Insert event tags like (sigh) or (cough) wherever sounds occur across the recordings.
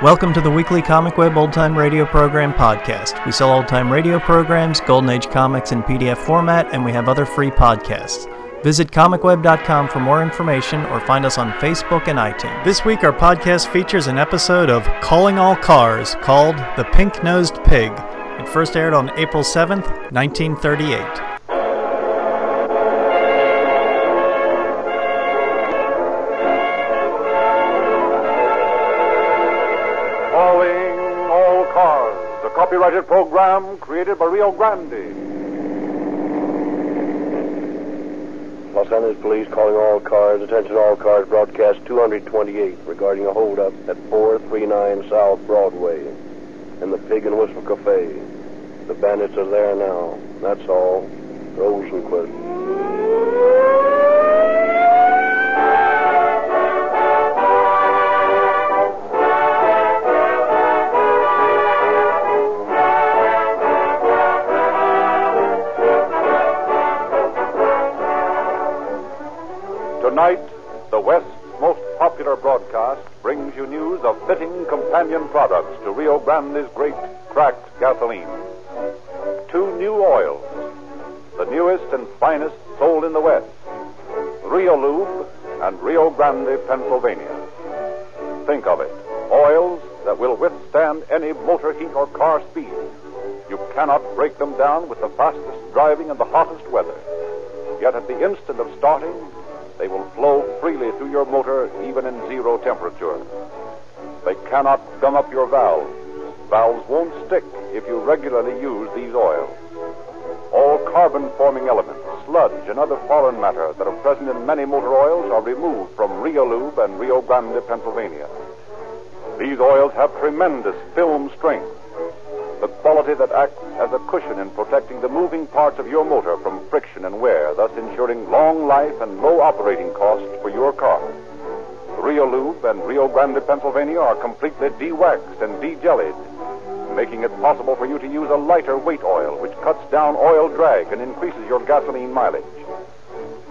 Welcome to the weekly Comic Web Old Time Radio Program podcast. We sell old time radio programs, Golden Age comics in PDF format, and we have other free podcasts. Visit comicweb.com for more information or find us on Facebook and iTunes. This week, our podcast features an episode of Calling All Cars called The Pink Nosed Pig. It first aired on April 7th, 1938. Program created by Rio Grande. Los Angeles Police calling all cars. Attention all cars. Broadcast 228 regarding a holdup at 439 South Broadway in the Pig and Whistle Cafe. The bandits are there now. That's all. Rosenquist. Companion products to Rio Grande's great gum up your valves. Valves won't stick if you regularly use these oils. All carbon forming elements, sludge, and other foreign matter that are present in many motor oils are removed from Rio Lube and Rio Grande, Pennsylvania. These oils have tremendous film strength, the quality that acts as a cushion in protecting the moving parts of your motor from friction and wear, thus ensuring long life and low operating costs for your car. Rio Lube and Rio Grande, Pennsylvania are completely de-waxed and de-jellied, making it possible for you to use a lighter weight oil which cuts down oil drag and increases your gasoline mileage.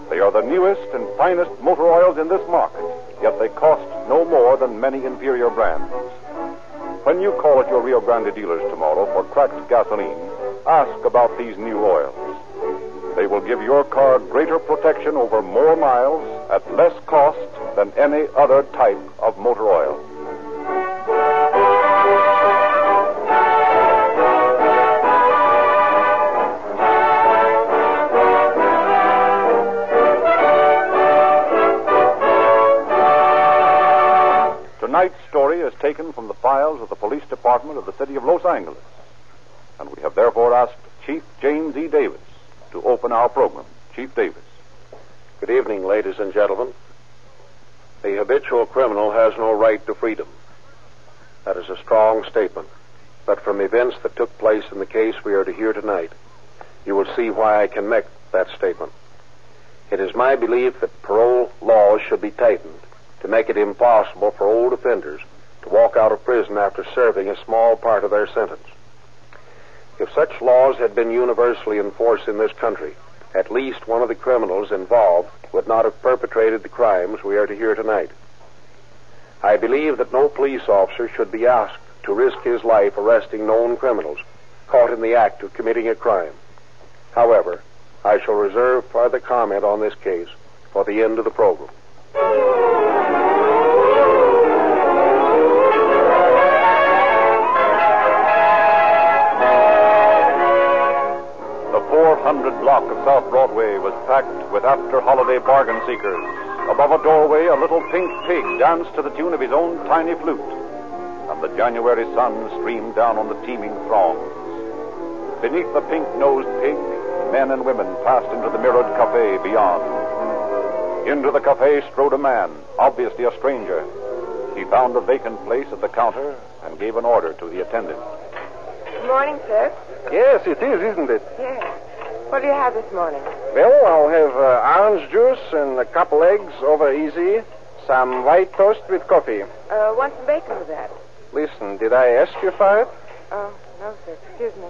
They are the newest and finest motor oils in this market, yet they cost no more than many inferior brands. When you call at your Rio Grande dealers tomorrow for cracked gasoline, ask about these new oils. They will give your car greater protection over more miles at less cost than any other type of motor oil. Tonight's story is taken from the files of the police department of the city of Los Angeles, and we have therefore asked Chief James E. Davis to open our program. Chief Davis. Good evening, ladies and gentlemen. The habitual criminal has no right to freedom. That is a strong statement. But from events that took place in the case we are to hear tonight, you will see why I can make that statement. It is my belief that parole laws should be tightened to make it impossible for old offenders to walk out of prison after serving a small part of their sentence. If such laws had been universally enforced in this country, at least one of the criminals involved would not have perpetrated the crimes we are to hear tonight. I believe that no police officer should be asked to risk his life arresting known criminals caught in the act of committing a crime. However, I shall reserve further comment on this case for the end of the program. The 400 block of South Broadway was packed with after holiday bargain seekers. Above a doorway, a little pink pig danced to the tune of his own tiny flute, and the January sun streamed down on the teeming throngs. Beneath the pink nosed pig, men and women passed into the mirrored cafe beyond. Into the cafe strode a man, obviously a stranger. He found a vacant place at the counter and gave an order to the attendant. Good morning, sir. Yes, it is, isn't it? Yes. What do you have this morning? Well, I'll have uh, orange juice and a couple eggs over easy, some white toast with coffee. Uh, want some bacon with that? Listen, did I ask you for it? Oh, no, sir. Excuse me.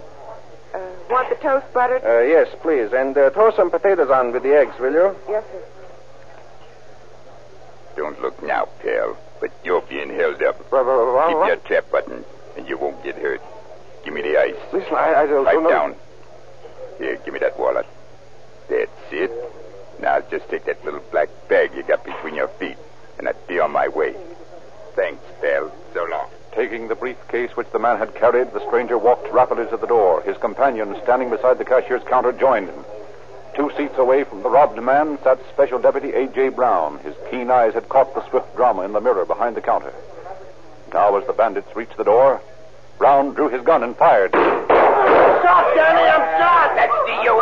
Uh, want the toast buttered? Uh, yes, please. And uh, throw some potatoes on with the eggs, will you? yes, sir. don't look now, pal. But you're being held up. Well, well, well, Keep what? your trap button, and you won't get hurt. Give me the ice. Listen, I, I don't, Pipe don't know. down. Here, give me that wallet. That's it. Now just take that little black bag you got between your feet, and I'd be on my way. Thanks, pal. So long. Taking the briefcase which the man had carried, the stranger walked rapidly to the door. His companion, standing beside the cashier's counter, joined him. Two seats away from the robbed man sat Special Deputy A.J. Brown. His keen eyes had caught the swift drama in the mirror behind the counter. Now, as the bandits reached the door, Brown drew his gun and fired. Stop, Danny, I'm shot. That's the you.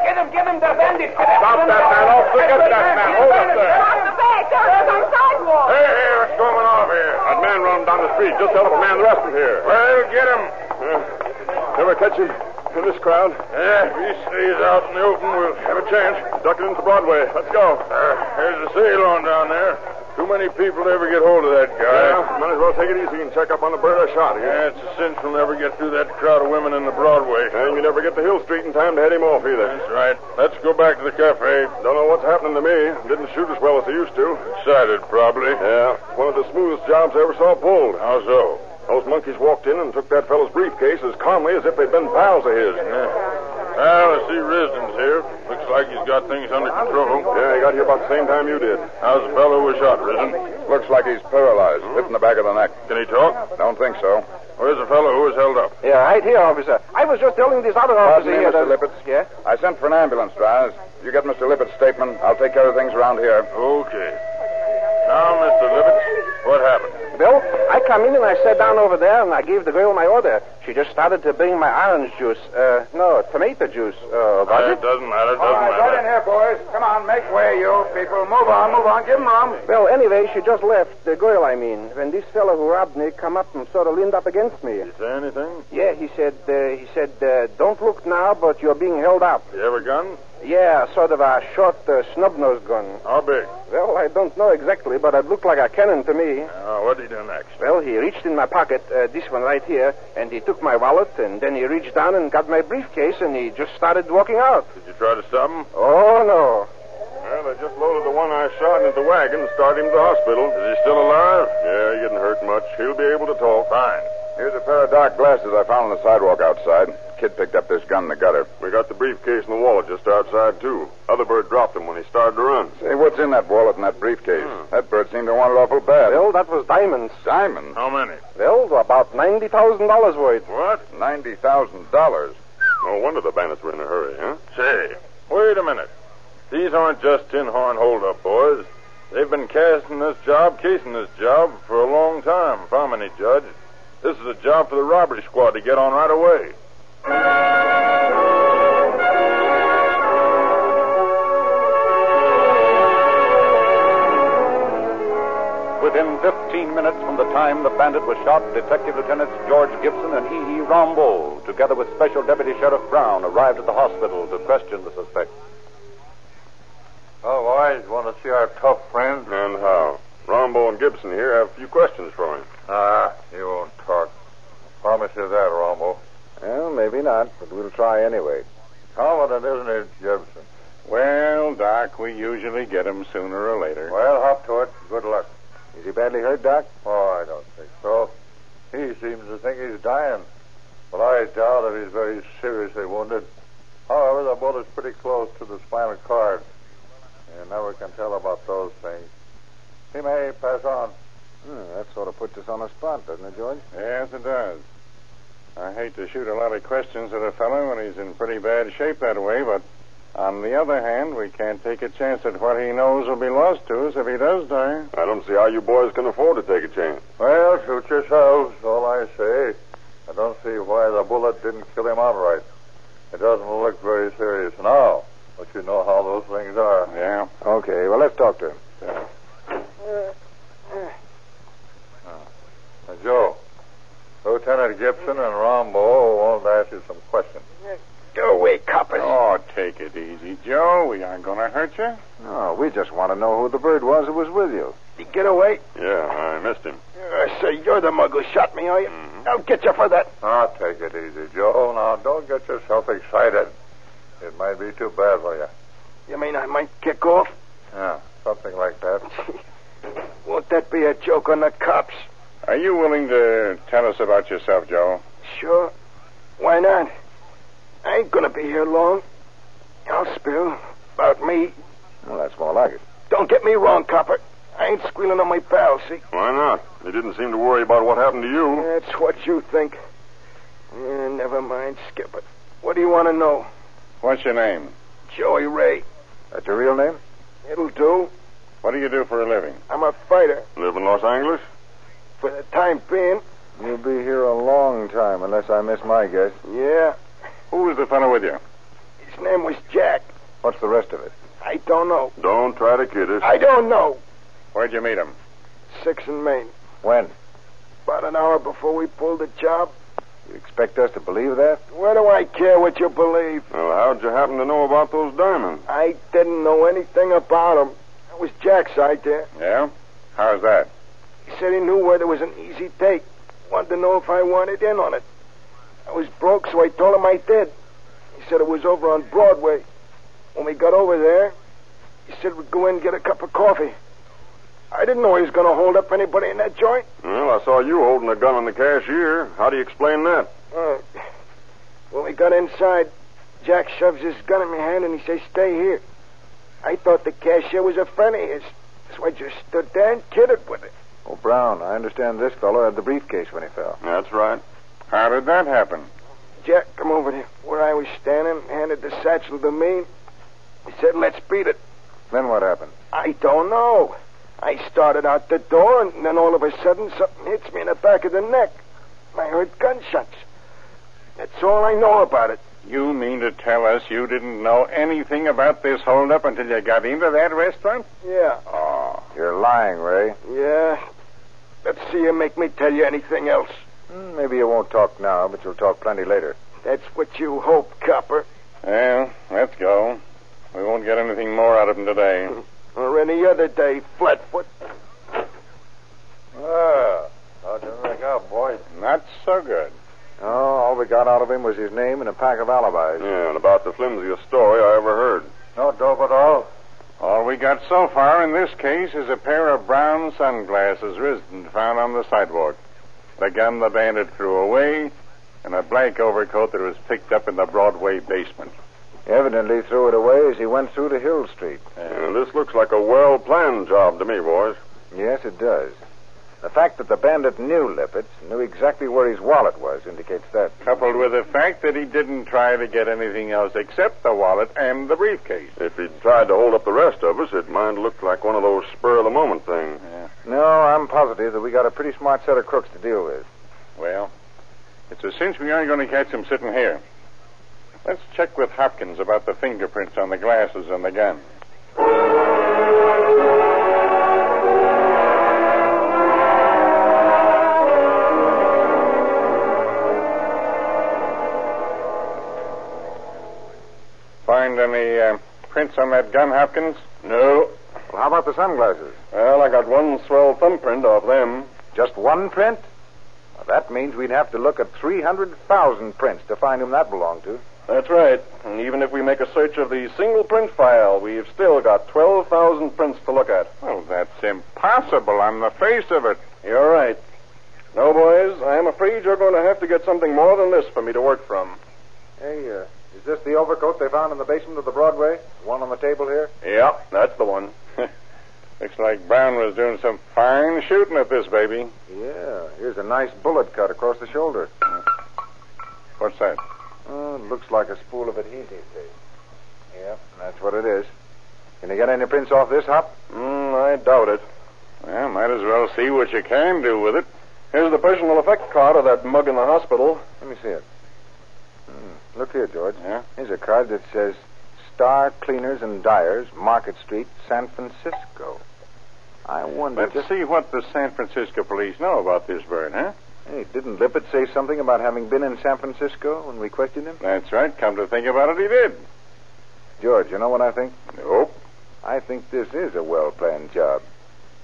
Get him, get him, the bandit. Stop that man. Oh, I'll forget that man. Hold up there. the bag. There's on sidewalk. Hey, hey, what's going on here? That man running down the street just helped a man arrest him here. Well, get him. Uh, never catch him in this crowd. Yeah, if he stays out in the open, we'll have a chance. Duck it into Broadway. Let's go. Uh, there's a sail on down there. Too many people to ever get hold of that guy. Yeah, might as well take it easy and check up on the bird I shot. Yeah, it's a cinch we'll never get through that crowd of women in the Broadway. And you never get to Hill Street in time to head him off either. That's right. Let's go back to the cafe. Don't know what's happening to me. Didn't shoot as well as they used to. Excited, probably. Yeah, one of the smoothest jobs I ever saw pulled. How so? Those monkeys walked in and took that fellow's briefcase as calmly as if they'd been pals of his. Well, I see Risden's here. Looks like he's got things under control. Yeah, he got here about the same time you did. How's the fellow who was shot, Risden? Looks like he's paralyzed. Hmm? Hit in the back of the neck. Can he talk? Don't think so. Where's the fellow who was held up? Yeah, right here, officer. I was just telling this other Pardon me, Mr. that- Lippitz. Yeah? I sent for an ambulance, Dries. You get Mr. Lippett's statement. I'll take care of things around here. Okay. Now, Mr. Lippitz, what happened? Bill, I come in and I sat down over there and I gave the girl my order. She just started to bring my orange juice. Uh, no, tomato juice. Uh, was Uh, it? it doesn't matter. It All doesn't right, matter. right in here, boys. Come on, make way, you people. Move on, move on. Give him room. Well, anyway, she just left. The girl, I mean. When this fellow who robbed me come up and sort of leaned up against me. Did he say anything? Yeah, he said, uh, he said, uh, don't look now, but you're being held up. You have a gun? Yeah, sort of a short uh, snub-nosed gun. How big? Well, I don't know exactly, but it looked like a cannon to me. Uh, what did he do next? Well, he reached in my pocket, uh, this one right here, and he took my wallet, and then he reached down and got my briefcase, and he just started walking out. Did you try to stop him? Oh, no. Well, they just loaded the one I shot into the wagon and started him to the hospital. Is he still alive? Yeah, he didn't hurt much. He'll be able to talk. Fine. Here's a pair of dark glasses I found on the sidewalk outside. Kid picked up this gun in the gutter. We got the briefcase and the wallet just outside, too. Other bird dropped him when he started to run. Say, what's in that wallet and that briefcase? Hmm. That bird seemed to want it awful bad. Well, that was diamonds. Diamond? How many? Well, about $90,000 worth. What? Ninety thousand dollars. No wonder the bandits were in a hurry, huh? Say, wait a minute. These aren't just tin horn holdup boys. They've been casting this job, casing this job for a long time, if I'm any judge. This is a job for the robbery squad to get on right away. Within 15 minutes from the time the bandit was shot, Detective Lieutenants George Gibson and E.E. Rambaud, together with Special Deputy Sheriff Brown, arrived at the hospital to question the suspect. Oh, boys, want to see our tough friend? And how? Rombo and Gibson here have a few questions for him. Ah, he won't talk. Promise you that, Rombo. Well, maybe not, but we'll try anyway. Confident, isn't it, Gibson? Well, Doc, we usually get him sooner or later. Well, hop to it. Good luck. Is he badly hurt, Doc? Oh, I don't think so. He seems to think he's dying. But I doubt if he's very seriously wounded. However, the bullet's pretty close to the spinal cord. You never can tell about those things. He may pass on. Hmm, that sort of puts us on the spot, doesn't it, George? Yes, it does. I hate to shoot a lot of questions at a fellow when he's in pretty bad shape that way, but on the other hand, we can't take a chance that what he knows will be lost to us if he does die. I don't see how you boys can afford to take a chance. Well, shoot yourselves, all I say. I don't see why the bullet didn't kill him outright. It doesn't look very serious now, but you know how those things are. Yeah. Okay, well, let's talk to him. Now, Joe, Lieutenant Gibson and Rombo want to ask you some questions. Go away, coppers. Oh, take it easy, Joe. We aren't going to hurt you. No, we just want to know who the bird was that was with you. Get away. Yeah, I missed him. Uh, I say, you're the mug who shot me, are you? Mm-hmm. I'll get you for that. Now, take it easy, Joe. Now, don't get yourself excited. It might be too bad for you. You mean I might kick off? Yeah, something like that. (laughs) Won't that be a joke on the cops? Are you willing to tell us about yourself, Joe? Sure. Why not? I ain't gonna be here long. I'll spill about me. Well, that's more like it. Don't get me wrong, copper. I ain't squealing on my pal, see? Why not? He didn't seem to worry about what happened to you. That's what you think. Yeah, never mind, skip it. What do you want to know? What's your name? Joey Ray. That's your real name? It'll do. What do you do for a living? I'm a fighter. Live in Los Angeles? For the time being, You'll be here a long time, unless I miss my guess. yeah. Who was the fellow with you? His name was Jack. What's the rest of it? I don't know. Don't try to kid us. I don't know. Where'd you meet him? Sixth and Main. When? About an hour before we pulled the job. You expect us to believe that? Where do I care what you believe? Well, how'd you happen to know about those diamonds? I didn't know anything about them. That was Jack's idea. Yeah? How's that? He said he knew where there was an easy take. Wanted to know if I wanted in on it. I was broke, so I told him I did. He said it was over on Broadway. When we got over there, he said we'd go in and get a cup of coffee. I didn't know he was going to hold up anybody in that joint. Well, I saw you holding a gun on the cashier. How do you explain that? Uh, when we got inside, Jack shoves his gun in my hand and he says, Stay here. I thought the cashier was a friend of his. So I just stood there and kidded with it. Oh, Brown, I understand this fellow had the briefcase when he fell. That's right. How did that happen? Jack come over to where I was standing, handed the satchel to me. He said, Let's beat it. Then what happened? I don't know. I started out the door, and then all of a sudden something hits me in the back of the neck. I heard gunshots. That's all I know about it. You mean to tell us you didn't know anything about this holdup until you got into that restaurant? Yeah. Oh. You're lying, Ray. Yeah. Let's see you make me tell you anything else. Hmm, Maybe you won't talk now, but you'll talk plenty later. That's what you hope, Copper. Well, let's go. We won't get anything more out of him today. (laughs) Or any other day, Flatfoot. Well, how'd you make out, boy? Not so good. Oh, all we got out of him was his name and a pack of alibis. Yeah, and about the flimsiest story I ever heard. No dope at all? All we got so far in this case is a pair of brown sunglasses Risden found on the sidewalk, the gun the bandit threw away, and a black overcoat that was picked up in the Broadway basement. He evidently threw it away as he went through to Hill Street. And this looks like a well planned job to me, boys. Yes, it does. The fact that the bandit knew Lippitz, knew exactly where his wallet was, indicates that. Coupled with the fact that he didn't try to get anything else except the wallet and the briefcase. If he'd tried to hold up the rest of us, it might look like one of those spur of the moment things. Yeah. No, I'm positive that we got a pretty smart set of crooks to deal with. Well, it's a cinch we aren't going to catch him sitting here. Let's check with Hopkins about the fingerprints on the glasses and the gun. Prints on that gun, Hopkins? No. Well, how about the sunglasses? Well, I got one swell thumbprint off them. Just one print? Well, that means we'd have to look at 300,000 prints to find whom that belonged to. That's right. And even if we make a search of the single print file, we've still got 12,000 prints to look at. Well, that's impossible on the face of it. You're right. No, boys, I am afraid you're going to have to get something more than this for me to work from. Hey, uh, is this the overcoat they found in the basement of the Broadway? The one on the table here? Yep, that's the one. (laughs) Looks like Brown was doing some fine shooting at this baby. Yeah, here's a nice bullet cut across the shoulder. What's that? Oh, looks like a spool of adhesive tape. Yeah, that's what it is. Can you get any prints off this, Hop? Mm, I doubt it. Well, might as well see what you can do with it. Here's the personal effect card of that mug in the hospital. Let me see it. Hmm. Look here, George. Yeah? Here's a card that says Star Cleaners and Dyers, Market Street, San Francisco. I wonder. Let's just... see what the San Francisco police know about this bird, huh? Hey, didn't Lippert say something about having been in San Francisco when we questioned him? That's right. Come to think about it, he did. George, you know what I think? Nope. I think this is a well planned job.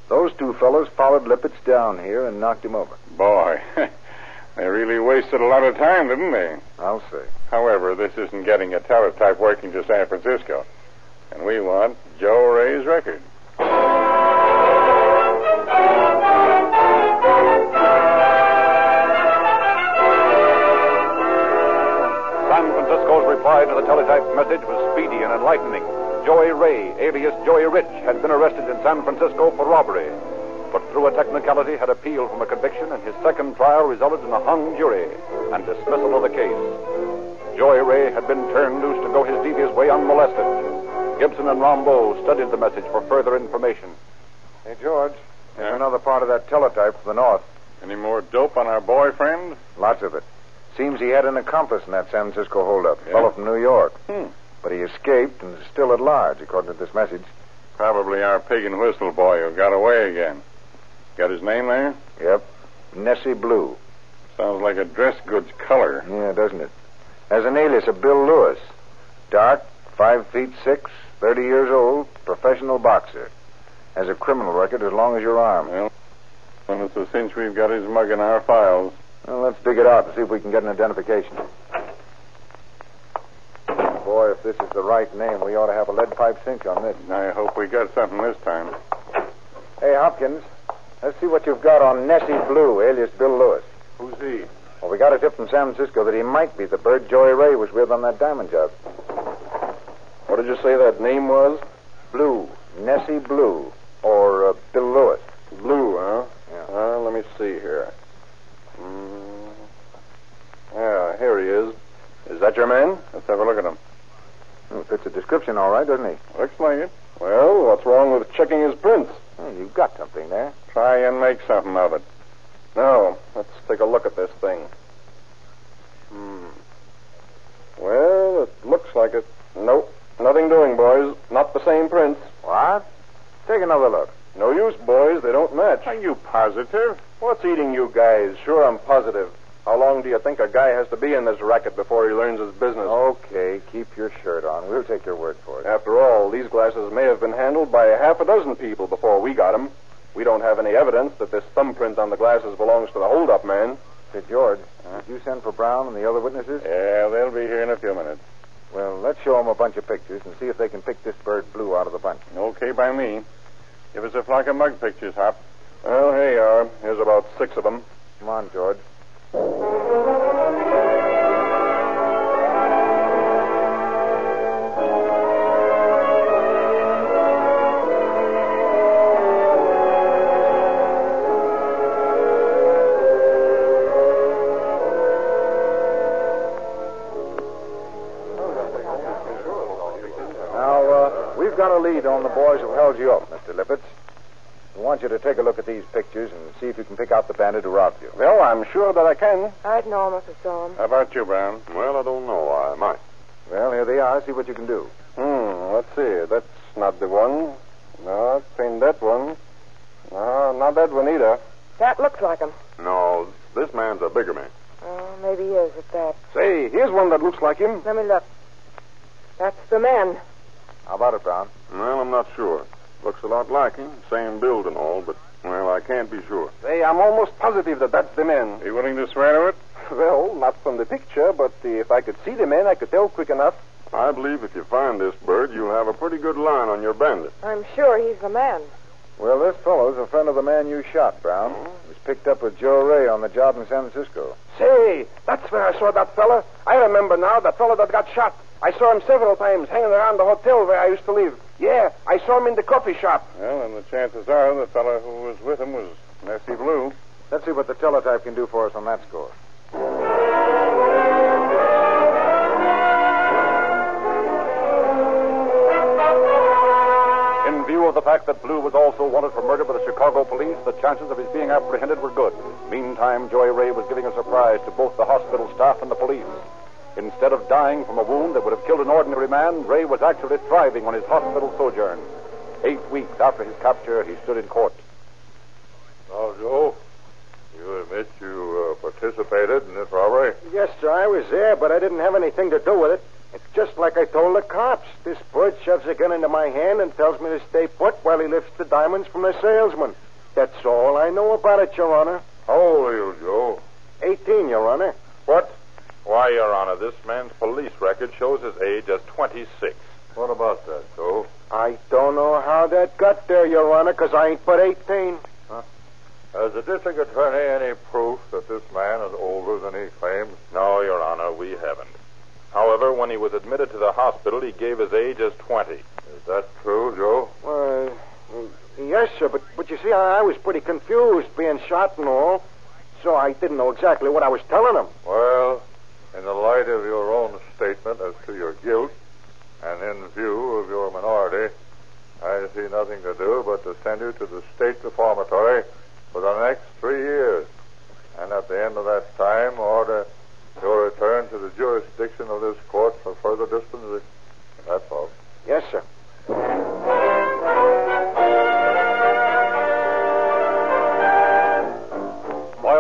Those two fellows followed Lippitz down here and knocked him over. Boy, (laughs) They really wasted a lot of time, didn't they? I'll see. However, this isn't getting a teletype working to San Francisco. And we want Joe Ray's record. San Francisco's reply to the teletype message was speedy and enlightening. Joey Ray, alias Joey Rich, had been arrested in San Francisco for robbery but through a technicality had appealed from a conviction, and his second trial resulted in a hung jury and dismissal of the case. Joey Ray had been turned loose to go his devious way unmolested. Gibson and Rambeau studied the message for further information. Hey, George, there's another part of that teletype from the north. Any more dope on our boyfriend? Lots of it. Seems he had an accomplice in that San Francisco holdup, a fellow from New York. Hmm. But he escaped and is still at large, according to this message. Probably our pig and whistle boy who got away again. Got his name there? Yep. Nessie Blue. Sounds like a dress goods color. Yeah, doesn't it? Has an alias of Bill Lewis. Dark, five feet six, thirty years old, professional boxer. Has a criminal record as long as your arm. Well, and it's a cinch we've got his mug in our files. Well, let's dig it out and see if we can get an identification. Boy, if this is the right name, we ought to have a lead pipe cinch on this. I hope we got something this time. Hey, Hopkins, let's see what you've got on Nessie Blue, alias Bill Lewis. Who's he? Well, we got a tip from San Francisco that he might be the bird Joey Ray was with on that diamond job. What did you say that name was? Blue. Nessie Blue. Or uh, Bill Lewis. Blue, huh? Yeah. Uh, let me see here. Mm. Yeah, here he is. Is that your man? Let's have a look at him. Hmm, fits the description all right, doesn't he? Looks like it. Well, what's wrong with checking his prints? You've got something there. Try and make something of it. Now, let's take a look at this thing. Hmm. Well, it looks like it. Nope. Nothing doing, boys. Not the same prints. What? Take another look. No use, boys. They don't match. Are you positive? What's eating you guys? Sure, I'm positive. How long do you think a guy has to be in this racket before he learns his business? Okay, keep your shirt on. We'll take your word for it. After all, these glasses may have been handled by a half a dozen people before we got 'em. We don't have any evidence that this thumbprint on the glasses belongs to the holdup man. Say, George, did you send for Brown and the other witnesses? Yeah, they'll be here in a few minutes. Well, let's show them a bunch of pictures and see if they can pick this bird blue out of the bunch. Okay by me. Give us a flock of mug pictures, Hop. Well, here you are. Here's about six of them. Come on, George. Now, uh, we've got a lead on the boys who held you up, Mr. Lippitz. We want you to take a look pictures and see if you can pick out the bandit who robbed you. Well, I'm sure that I can. I'd know him if I saw him. How about you, Brown? Well, I don't know. I might. Well, here they are. See what you can do. Hmm, let's see. That's not the one. No, it ain't that one. No, not that one either. That looks like him. No, this man's a bigger man. Oh, maybe he is at that. Say, here's one that looks like him. Let me look. That's the man. How about it, Brown? Well, I'm not sure. Looks a lot like him, same build and all, but, well, I can't be sure. Say, I'm almost positive that that's the man. You willing to swear to it? Well, not from the picture, but if I could see the man, I could tell quick enough. I believe if you find this bird, you'll have a pretty good line on your bandit. I'm sure he's the man. Well, this fellow's a friend of the man you shot, Brown. He was picked up with Joe Ray on the job in San Francisco. Say, that's where I saw that fella. I remember now, that fella that got shot. I saw him several times hanging around the hotel where I used to live. Yeah, I saw him in the coffee shop. Well, and the chances are the fellow who was with him was Nessie Blue. Let's see what the teletype can do for us on that score. In view of the fact that Blue was also wanted for murder by the Chicago police, the chances of his being apprehended were good. Meantime, Joey Ray was giving a surprise to both the hospital staff and the police. Instead of dying from a wound that would have killed an ordinary man, Ray was actually thriving on his hospital sojourn. Eight weeks after his capture, he stood in court. Now, Joe, you admit you uh, participated in this robbery? Yes, sir, I was there, but I didn't have anything to do with it. It's just like I told the cops. This bird shoves a gun into my hand and tells me to stay put while he lifts the diamonds from the salesman. That's all I know about it, Your Honor. How old are you, Joe? 18, Your Honor. What? Why, Your Honor, this man's police record shows his age as 26. What about that, Joe? I don't know how that got there, Your Honor, 'cause I ain't but 18. Huh? Has the district attorney any proof that this man is older than he claims? No, Your Honor, we haven't. However, when he was admitted to the hospital, he gave his age as 20. Is that true, Joe? Uh, yes, sir, but, but you see, I, I was pretty confused being shot and all, so I didn't know exactly what I was telling him. Well, in the light of your own statement as to your guilt, and in view of your minority, I see nothing to do but to send you to the state reformatory for the next three years. And at the end of that time, order your return to the jurisdiction of this court for further disposition. That's all. Yes, sir.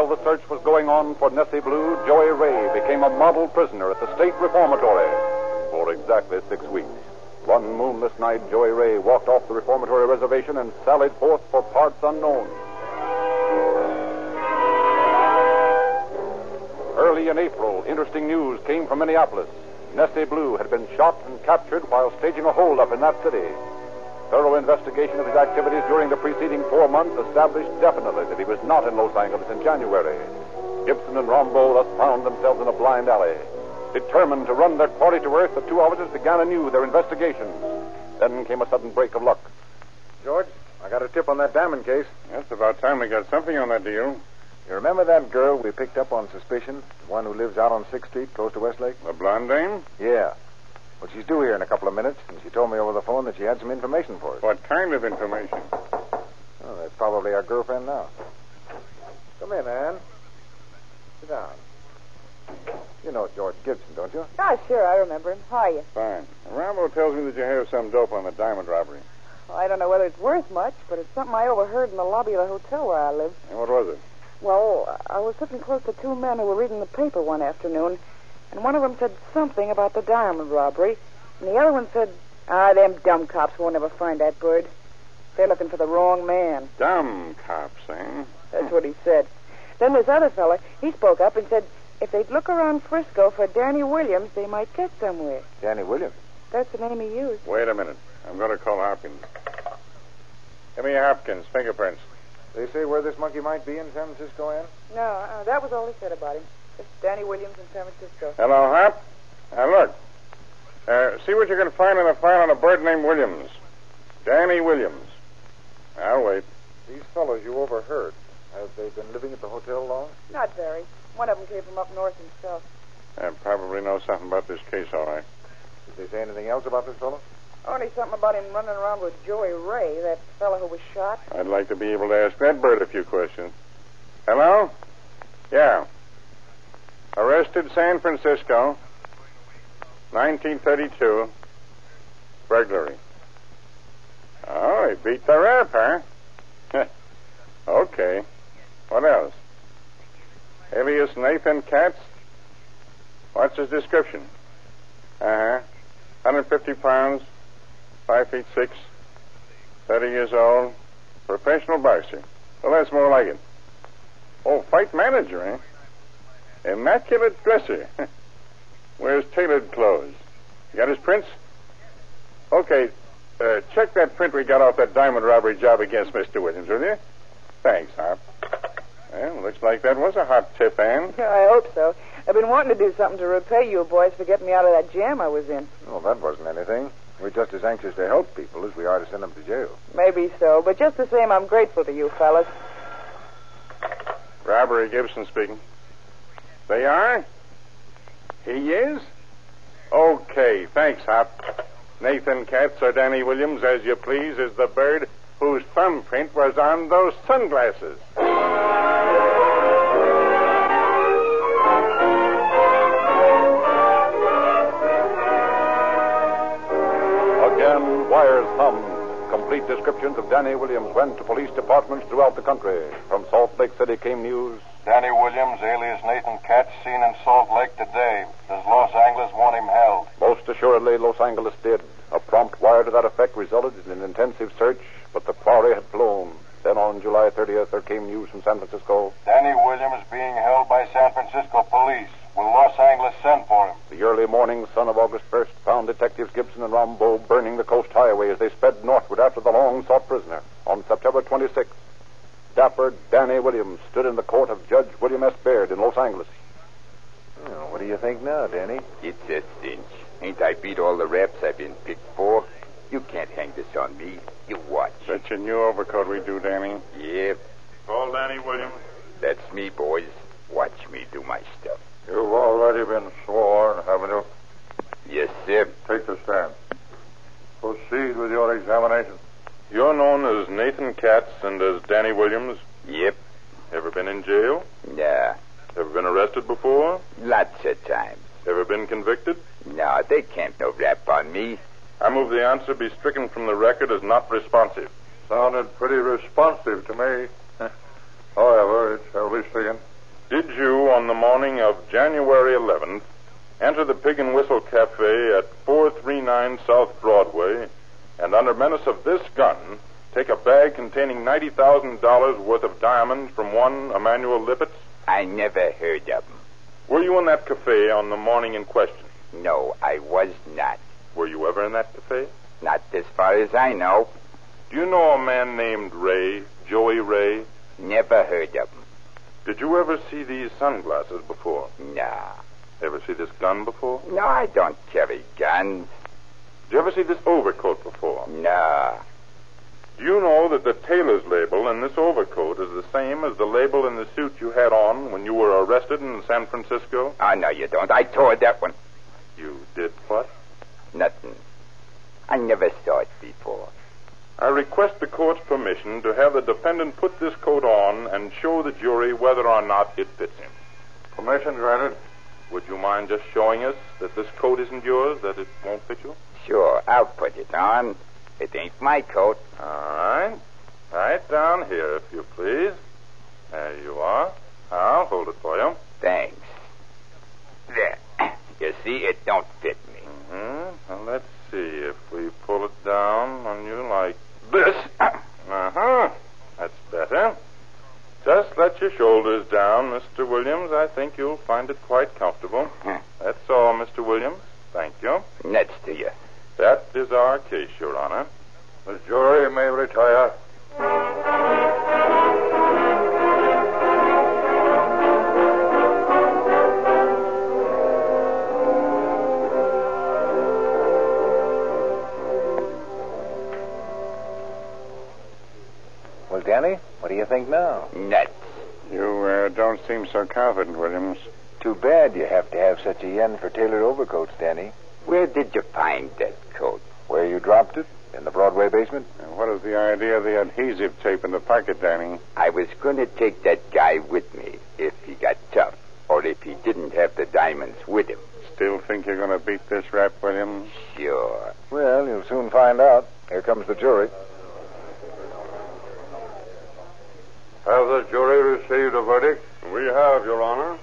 While the search was going on for Nessie Blue, Joey Ray became a model prisoner at the state reformatory for exactly six weeks. One moonless night, Joey Ray walked off the reformatory reservation and sallied forth for parts unknown. Early in April, interesting news came from Minneapolis. Nessie Blue had been shot and captured while staging a holdup in that city. Thorough investigation of his activities during the preceding four months established definitely that he was not in Los Angeles in January. Gibson and Rombo thus found themselves in a blind alley. Determined to run their quarry to earth, the two officers began anew their investigations. Then came a sudden break of luck. George, I got a tip on that diamond case. It's about time we got something on that deal. You remember that girl we picked up on suspicion? The one who lives out on 6th Street, close to Westlake? The blonde dame? Yeah. Well, she's due here in a couple of minutes, and she told me over the phone that she had some information for us. What kind of information? Oh, that's probably our girlfriend now. Come in, Anne. Sit down. You know George Gibson, don't you? Ah, sure, I remember him. How are you? Fine. Rambo tells me that you have some dope on the diamond robbery. Well, I don't know whether it's worth much, but it's something I overheard in the lobby of the hotel where I live. And what was it? Well, I was sitting close to two men who were reading the paper one afternoon, and one of them said something about the diamond robbery, and the other one said, Ah, them dumb cops won't ever find that bird. They're looking for the wrong man. Dumb cops, eh? That's what he said. Then this other fella, he spoke up and said if they'd look around Frisco for Danny Williams, they might get somewhere. Danny Williams. That's the name he used. Wait a minute. I'm going to call Hopkins. Give me Hopkins, fingerprints. They say where this monkey might be in San Francisco, Ann? No, uh, that was all he said about him. Just Danny Williams in San Francisco. Hello, Hop. Now, look. Uh, see what you can find in the file on a bird named Williams. Danny Williams. I'll wait. These fellows you overheard, have they been living at the hotel long? Not very. One of them came from up north himself. I probably know something about this case, all right. Did they say anything else about this fellow? Only something about him running around with Joey Ray, that fellow who was shot. I'd like to be able to ask that bird a few questions. Hello? Yeah. Arrested San Francisco. 1932. Burglary. Oh, he beat the rap, huh? (laughs) okay. What else? Alias Nathan Katz. What's his description? Uh huh. 150 pounds, 5 feet 6, 30 years old, professional boxer. Well, that's more like it. Oh, fight manager, eh? Immaculate dresser. (laughs) Wears tailored clothes. You got his prints? Okay, uh, check that print we got off that diamond robbery job against Mr. Williams, will you? Thanks, Hop. Well, looks like that was a hot tip, Ann. (laughs) I hope so. I've been wanting to do something to repay you boys for getting me out of that jam I was in. Well, that wasn't anything. We're just as anxious to help people as we are to send them to jail. Maybe so, but just the same, I'm grateful to you fellas. Robbery Gibson speaking. They are? He is? Okay, thanks, Hop. Nathan Katz or Danny Williams, as you please, is the bird whose thumbprint was on those sunglasses. Again, wires hummed. Complete descriptions of Danny Williams went to police departments throughout the country. From Salt Lake City came news. Danny Williams, alias Nathan Katz, seen in Salt Lake today. Does Los Angeles want him held? Most assuredly, Los Angeles did. A prompt wire to that effect resulted in an intensive search, but the quarry had flown. Then on July 30th, there came news from San Francisco. Danny Williams being held by San Francisco police. Will Los Angeles send for him? The early morning sun of August 1st found Detectives Gibson and Rambo burning the coast highway as they sped northward after the long sought prisoner. On September 26th, dapper Danny Williams stood in the court of Judge William S. Baird in Los Angeles. Well, what do you think now, Danny? It's a cinch. Ain't I beat all the raps I've been picked for? You can't hang this on me. You watch. That's your new overcoat we do, Danny. Yep, Call Danny Williams. that's me, boys. Watch me do my stuff. You've already been sworn, haven't you? Yes, sir. Take the stand. Proceed with your examination. You're known as Nathan Katz and as Danny Williams. Yep. Ever been in jail? Yeah. Ever been arrested before? Lots of times. Ever been convicted? No, they can't no rap on me. I move the answer be stricken from the record as not responsive. Sounded pretty responsive to me. However, it shall be seen. Did you, on the morning of January 11th, enter the Pig and Whistle Cafe at 439 South Broadway and, under menace of this gun, take a bag containing $90,000 worth of diamonds from one Emmanuel Lippitz? I never heard of him. Were you in that cafe on the morning in question? No, I was not. Were you ever in that cafe? Not as far as I know. Do you know a man named Ray, Joey Ray? Never heard of him. Did you ever see these sunglasses before? Nah. Ever see this gun before? No, I don't carry guns. Did you ever see this overcoat before? Nah. Do you know that the tailor's label in this overcoat is the same as the label in the suit you had on when you were arrested in San Francisco? Oh, no, you don't. I tore that one. You did what? Nothing. I never saw it before. I request the court's permission to have the defendant put this coat on and show the jury whether or not it fits him. Permission granted. Would you mind just showing us that this coat isn't yours, that it won't fit you? Sure, I'll put it on. It ain't my coat. All right. Right down here, if you please. There you are. I'll hold it for you. Thanks. There. You see, it don't fit me. Mm-hmm. Now let's see if we pull it down on you like this. Uh-huh. That's better. Just let your shoulders down, Mr. Williams. I think you'll find it quite comfortable. That's all, Mr. Williams. Thank you. Next to you. That is our case, Your Honor. The jury may retire. Well, Danny, what do you think now? Nuts. You uh, don't seem so confident, Williams. Too bad you have to have such a yen for tailored overcoats, Danny. Where did you find that coat? Where you dropped it? In the Broadway basement? And what is the idea of the adhesive tape in the pocket, Danny? I was going to take that guy with me if he got tough, or if he didn't have the diamonds with him. Still think you're going to beat this rap, Williams? Sure. Well, you'll soon find out. Here comes the jury. Have the jury received a verdict? We have, Your Honor.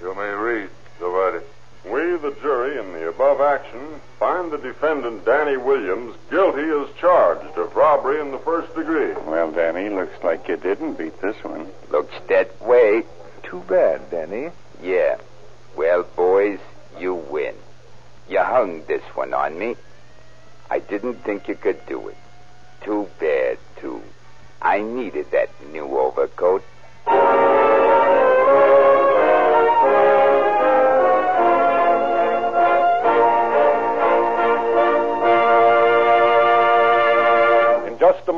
You may read the verdict. We, the jury, in the above action, find the defendant, Danny Williams, guilty as charged of robbery in the first degree. Well, Danny, looks like you didn't beat this one. Looks that way. Too bad, Danny. Yeah. Well, boys, you win. You hung this one on me. I didn't think you could do it. Too bad, too. I needed that new overcoat.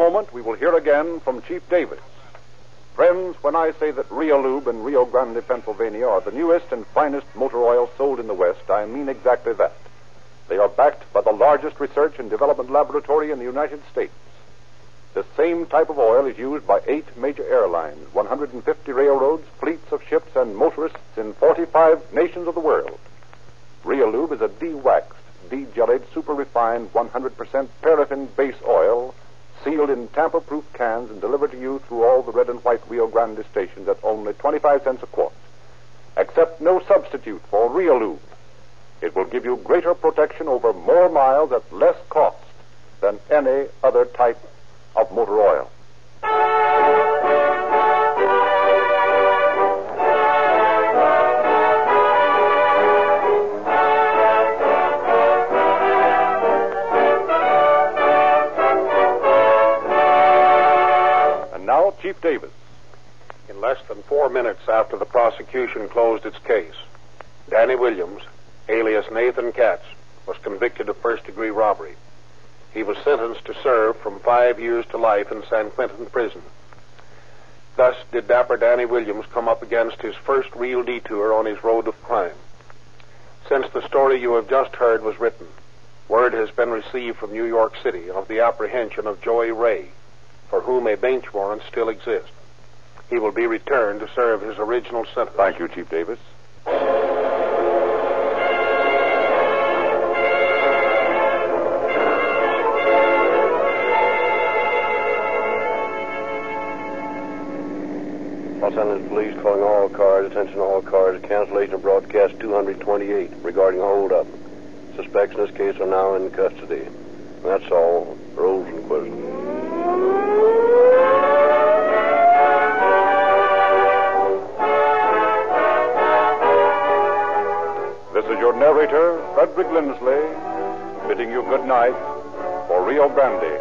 Moment, we will hear again from Chief Davis. Friends, when I say that Rio Lube in Rio Grande, Pennsylvania are the newest and finest motor oil sold in the West, I mean exactly that. They are backed by the largest research and development laboratory in the United States. The same type of oil is used by eight major airlines, 150 railroads, fleets of ships, and motorists in 45 nations of the world. Rio Lube is a de-waxed, de-jellied, super refined, 100% paraffin base oil sealed in tamper proof cans and delivered to you through all the red and white Rio Grande stations at only 25 cents a quart. Accept no substitute for Rio Lube. It will give you greater protection over more miles at less cost than any other type of motor oil. Chief Davis. In less than four minutes after the prosecution closed its case, Danny Williams, alias Nathan Katz, was convicted of first degree robbery. He was sentenced to serve from five years to life in San Quentin prison. Thus did dapper Danny Williams come up against his first real detour on his road of crime. Since the story you have just heard was written, word has been received from New York City of the apprehension of Joey Ray, for whom a bench warrant still exists. He will be returned to serve his original sentence. Thank you, Chief Davis. Los Angeles Police calling all cars, attention all cars, cancellation of broadcast 228 regarding hold-up. Suspects in this case are now in custody. That's all. Rosenquist. Narrator, Frederick Lindsley, bidding you good night for Rio Grande.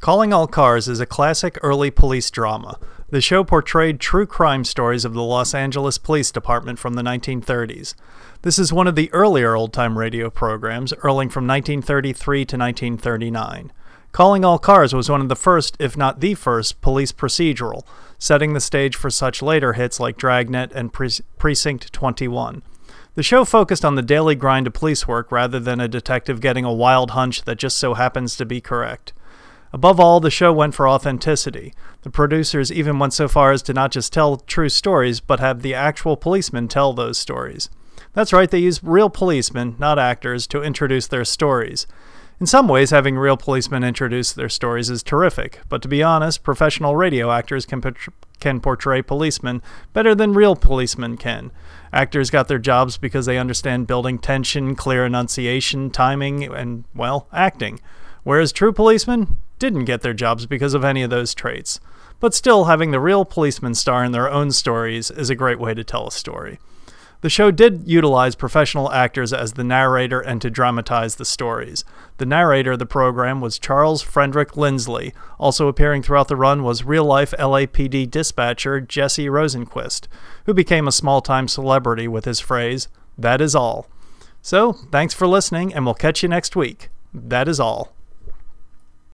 Calling All Cars is a classic early police drama. The show portrayed true crime stories of the Los Angeles Police Department from the 1930s. This is one of the earlier old time radio programs, earling from 1933 to 1939. Calling All Cars was one of the first, if not the first, police procedural, setting the stage for such later hits like Dragnet and Pre- Precinct 21. The show focused on the daily grind of police work rather than a detective getting a wild hunch that just so happens to be correct. Above all, the show went for authenticity. The producers even went so far as to not just tell true stories, but have the actual policemen tell those stories. That's right, they used real policemen, not actors, to introduce their stories. In some ways, having real policemen introduce their stories is terrific, but to be honest, professional radio actors can, can portray policemen better than real policemen can. Actors got their jobs because they understand building tension, clear enunciation, timing, and, well, acting. Whereas true policemen didn't get their jobs because of any of those traits. But still, having the real policemen star in their own stories is a great way to tell a story. The show did utilize professional actors as the narrator and to dramatize the stories. The narrator of the program was Charles Frederick Lindsley. Also appearing throughout the run was real life LAPD dispatcher Jesse Rosenquist, who became a small time celebrity with his phrase, That is all. So, thanks for listening, and we'll catch you next week. That is all.